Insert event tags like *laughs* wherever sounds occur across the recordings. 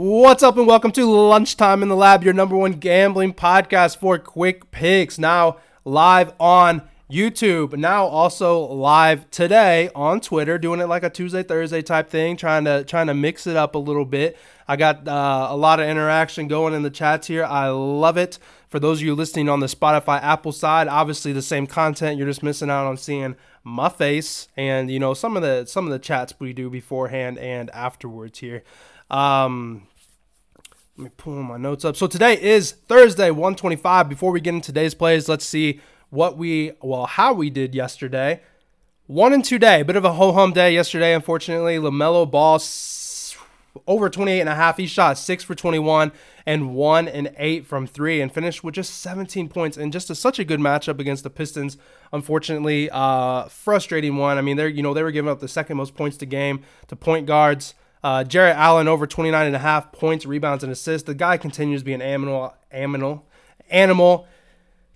What's up, and welcome to Lunchtime in the Lab, your number one gambling podcast for quick picks. Now live on YouTube, now also live today on Twitter, doing it like a Tuesday Thursday type thing, trying to trying to mix it up a little bit. I got uh, a lot of interaction going in the chats here. I love it. For those of you listening on the Spotify Apple side, obviously the same content. You're just missing out on seeing my face and you know some of the some of the chats we do beforehand and afterwards here. Um, let me pull my notes up. So today is Thursday, 125. Before we get into today's plays, let's see what we, well, how we did yesterday. One and two day, bit of a ho hum day yesterday, unfortunately. LaMelo Ball over 28 and a half. He shot six for 21 and one and eight from three and finished with just 17 points and just a, such a good matchup against the Pistons. Unfortunately, uh, frustrating one. I mean, they're, you know, they were giving up the second most points to game to point guards. Uh, Jarrett Allen over 29 and a half points, rebounds, and assists. The guy continues to be an animal, animal, animal.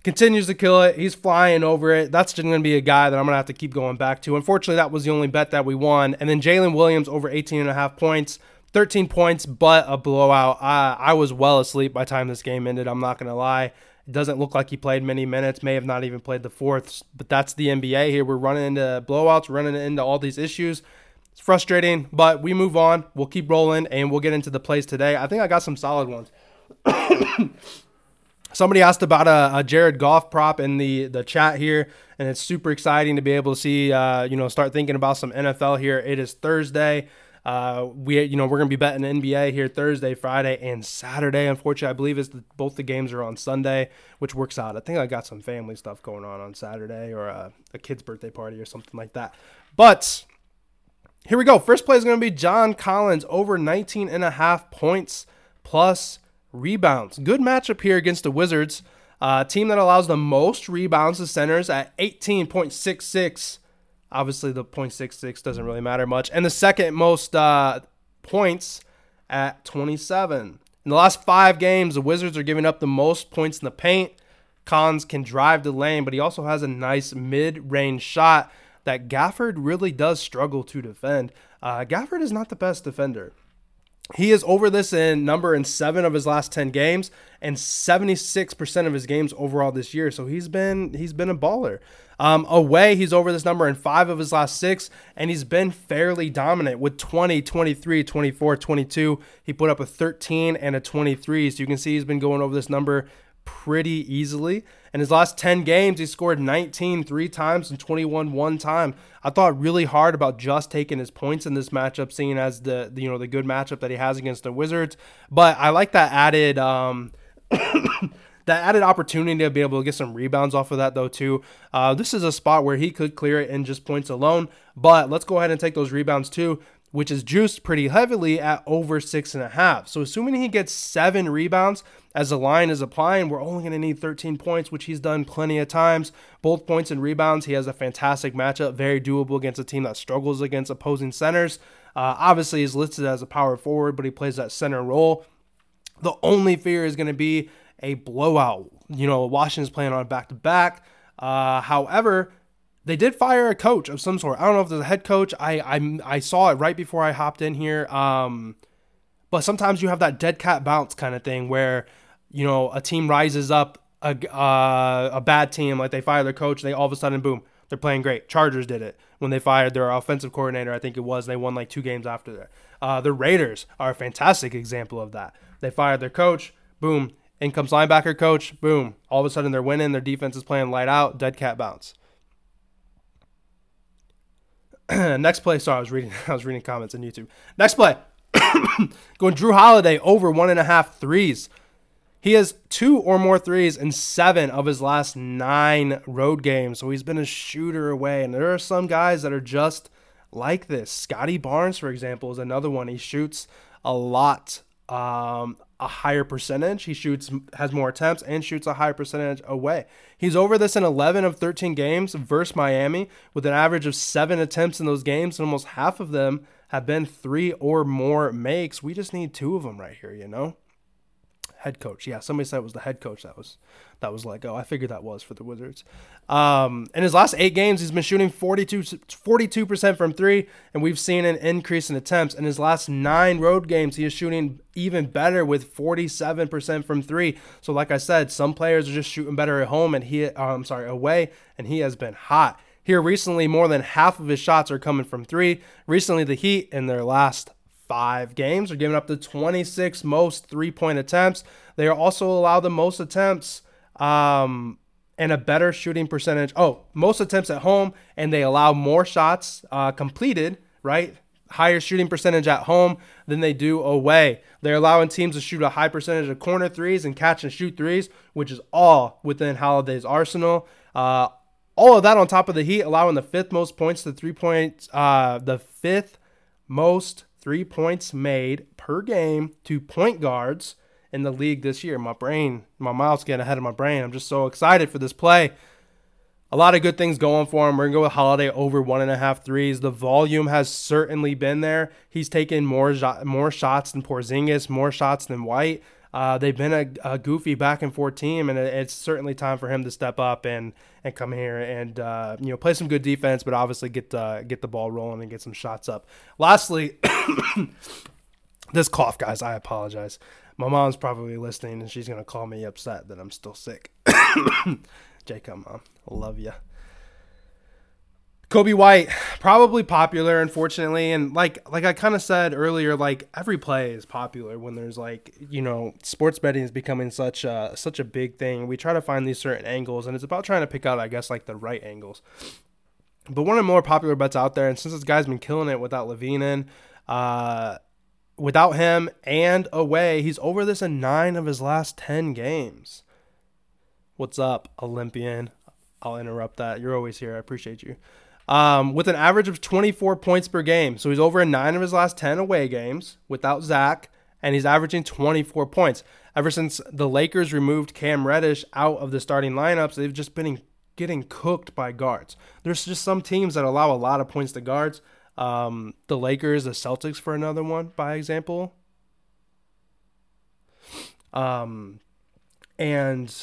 Continues to kill it. He's flying over it. That's just going to be a guy that I'm going to have to keep going back to. Unfortunately, that was the only bet that we won. And then Jalen Williams over 18 and a half points, 13 points, but a blowout. I, I was well asleep by the time this game ended. I'm not going to lie. It doesn't look like he played many minutes, may have not even played the fourth, but that's the NBA here. We're running into blowouts, running into all these issues. It's frustrating, but we move on. We'll keep rolling and we'll get into the plays today. I think I got some solid ones. *coughs* Somebody asked about a, a, Jared Goff prop in the, the chat here, and it's super exciting to be able to see, uh, you know, start thinking about some NFL here. It is Thursday. Uh, we, you know, we're gonna be betting NBA here Thursday, Friday, and Saturday. Unfortunately, I believe is both the games are on Sunday, which works out. I think I got some family stuff going on on Saturday or a, a kid's birthday party or something like that. But here we go. First play is going to be John Collins over 19 and a half points plus rebounds. Good matchup here against the Wizards, uh, team that allows the most rebounds to centers at 18.66. Obviously, the .66 doesn't really matter much, and the second most uh, points at 27. In the last five games, the Wizards are giving up the most points in the paint. Collins can drive the lane, but he also has a nice mid-range shot that Gafford really does struggle to defend. Uh, Gafford is not the best defender. He is over this in number in seven of his last ten games, and seventy six percent of his games overall this year. So he's been he's been a baller. Um, away, he's over this number in five of his last six, and he's been fairly dominant with 20, 23, 24, 22. He put up a 13 and a 23. So you can see he's been going over this number pretty easily. In his last 10 games, he scored 19 three times and 21 one time. I thought really hard about just taking his points in this matchup, seeing as the, the you know the good matchup that he has against the Wizards. But I like that added um, *coughs* that added opportunity to be able to get some rebounds off of that though too. Uh, this is a spot where he could clear it in just points alone. But let's go ahead and take those rebounds too which is juiced pretty heavily at over six and a half. So assuming he gets seven rebounds, as the line is applying, we're only going to need 13 points, which he's done plenty of times. Both points and rebounds. He has a fantastic matchup, very doable against a team that struggles against opposing centers. Uh, obviously, he's listed as a power forward, but he plays that center role. The only fear is going to be a blowout. You know, Washington's playing on back to back. However, they did fire a coach of some sort. I don't know if there's a head coach. I I, I saw it right before I hopped in here. Um, but sometimes you have that dead cat bounce kind of thing where you know, a team rises up a, uh, a bad team, like they fire their coach, they all of a sudden, boom, they're playing great. Chargers did it when they fired their offensive coordinator, I think it was. They won like two games after that. Uh, the Raiders are a fantastic example of that. They fired their coach, boom, in comes linebacker coach, boom, all of a sudden they're winning. Their defense is playing light out, dead cat bounce. *clears throat* Next play, sorry, I was reading, *laughs* I was reading comments on YouTube. Next play, *coughs* going Jrue Holiday over one and a half threes. He has two or more threes in seven of his last nine road games. So he's been a shooter away. And there are some guys that are just like this. Scottie Barnes, for example, is another one. He shoots a lot, um, a higher percentage. He shoots, has more attempts, and shoots a higher percentage away. He's over this in 11 of 13 games versus Miami with an average of seven attempts in those games, and almost half of them have been three or more makes. We just need two of them right here, you know? Head coach. Yeah, somebody said it was the head coach that was that was like, oh, I figured that was for the Wizards. Um, in his last eight games, he's been shooting 42 percent from three, and we've seen an increase in attempts. In his last nine road games, he is shooting even better with 47 percent from three. So, like I said, some players are just shooting better at home, and he, uh, I'm sorry, away, and he has been hot. Here recently, more than half of his shots are coming from three. Recently, the Heat in their last five games are giving up the 26 most three point attempts. They are also allow the most attempts um, and a better shooting percentage. Oh, most attempts at home, and they allow more shots uh, completed, right? Higher shooting percentage at home than they do away. They're allowing teams to shoot a high percentage of corner threes and catch and shoot threes, which is all within Holiday's arsenal. Uh, all of that on top of the Heat, allowing the fifth most points to three points, uh, the fifth most three points made per game to point guards in the league this year. My brain, my mouth's getting ahead of my brain. I'm just so excited for this play. A lot of good things going for him. We're gonna go with Holiday over one and a half threes. The volume has certainly been there. He's taken more more shots than Porzingis, more shots than White. Uh, they've been a, a, goofy back and forth team, and it's certainly time for him to step up and and come here and uh, you know play some good defense, but obviously get uh, get the ball rolling and get some shots up. Lastly, *coughs* this cough, guys. I apologize. My mom's probably listening, and she's gonna call me upset that I'm still sick. *coughs* Jacob, mom, love you. Coby White, probably popular, unfortunately, and like like I kind of said earlier, like every play is popular when there's like you know sports betting is becoming such a such a big thing. We try to find these certain angles, and it's about trying to pick out, I guess, like the right angles. But one of the more popular bets out there, and since this guy's been killing it without LaVine in, uh, without him and away, he's over this in nine of his last ten games. What's up, Olympian? I'll interrupt that. You're always here. I appreciate you um, with an average of 24 points per game. So he's over in nine of his last 10 away games without Zach, and he's averaging 24 points. Ever since the Lakers removed Cam Reddish out of the starting lineups, they've just been getting cooked by guards. There's just some teams that allow a lot of points to guards. Um, the Lakers, the Celtics, for another one, by example. Um, and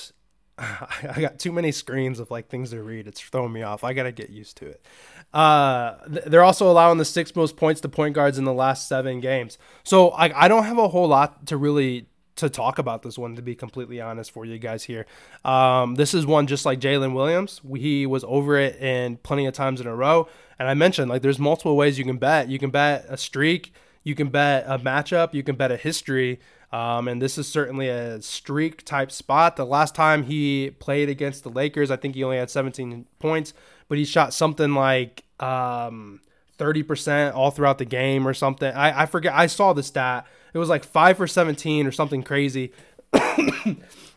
*laughs* I got too many screens of like things to read. It's throwing me off. I got to get used to it. Uh, they're also allowing the six most points to point guards in the last seven games. So I, I don't have a whole lot to really to talk about this one, to be completely honest for you guys here. Um, this is one just like Jalen Williams. He was over it in plenty of times in a row. And I mentioned like there's multiple ways you can bet. You can bet a streak, you can bet a matchup, you can bet a history. Um, and this is certainly a streak type spot. The last time he played against the Lakers, I think he only had 17 points, but he shot something like um, 30% all throughout the game or something. I, I forget. I saw the stat. It was like 5 for 17 or something crazy. *coughs*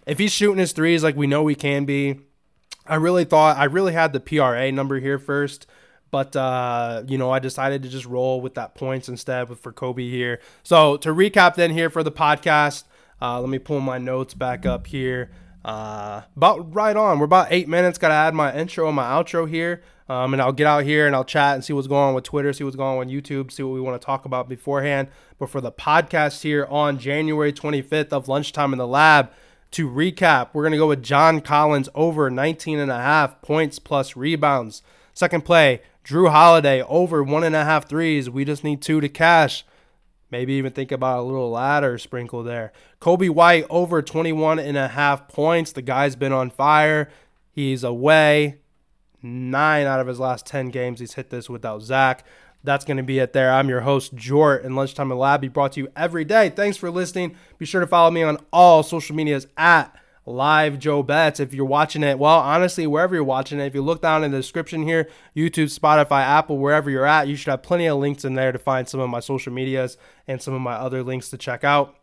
if he's shooting his threes like we know he can be, I really thought, I really had the PRA number here first. But uh, you know, I decided to just roll with that points instead for Coby here. So to recap, then here for the podcast, uh, let me pull my notes back up here. Uh, about right on. We're about eight minutes. Got to add my intro and my outro here. Um, and I'll get out here and I'll chat and see what's going on with Twitter, see what's going on with YouTube, see what we want to talk about beforehand. But for the podcast here on January 25th of lunchtime in the lab, to recap, we're going to go with John Collins over 19 and a half points plus rebounds. Second play, Jrue Holiday over one and a half threes. We just need two to cash. Maybe even think about a little ladder sprinkle there. Coby White over 21 and a half points. The guy's been on fire. He's away. Nine out of his last 10 games, he's hit this without Zach. That's going to be it there. I'm your host, Jort, and Lunchtime Lab be brought to you every day. Thanks for listening. Be sure to follow me on all social medias at live Joe Bets. If you're watching it, well, honestly, wherever you're watching it, if you look down in the description here, YouTube, Spotify, Apple, wherever you're at, you should have plenty of links in there to find some of my social medias and some of my other links to check out.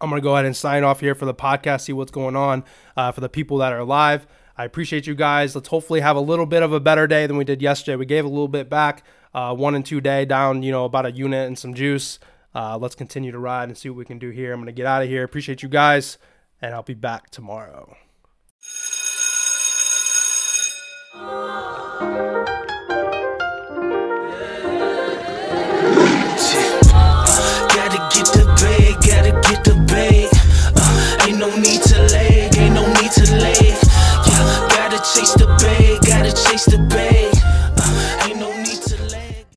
I'm going to go ahead and sign off here for the podcast, see what's going on uh, for the people that are live. I appreciate you guys. Let's hopefully have a little bit of a better day than we did yesterday. We gave a little bit back, uh, one and two day down, you know, about a unit and some juice. Uh, let's continue to ride and see what we can do here. I'm going to get out of here. Appreciate you guys and I'll be back tomorrow.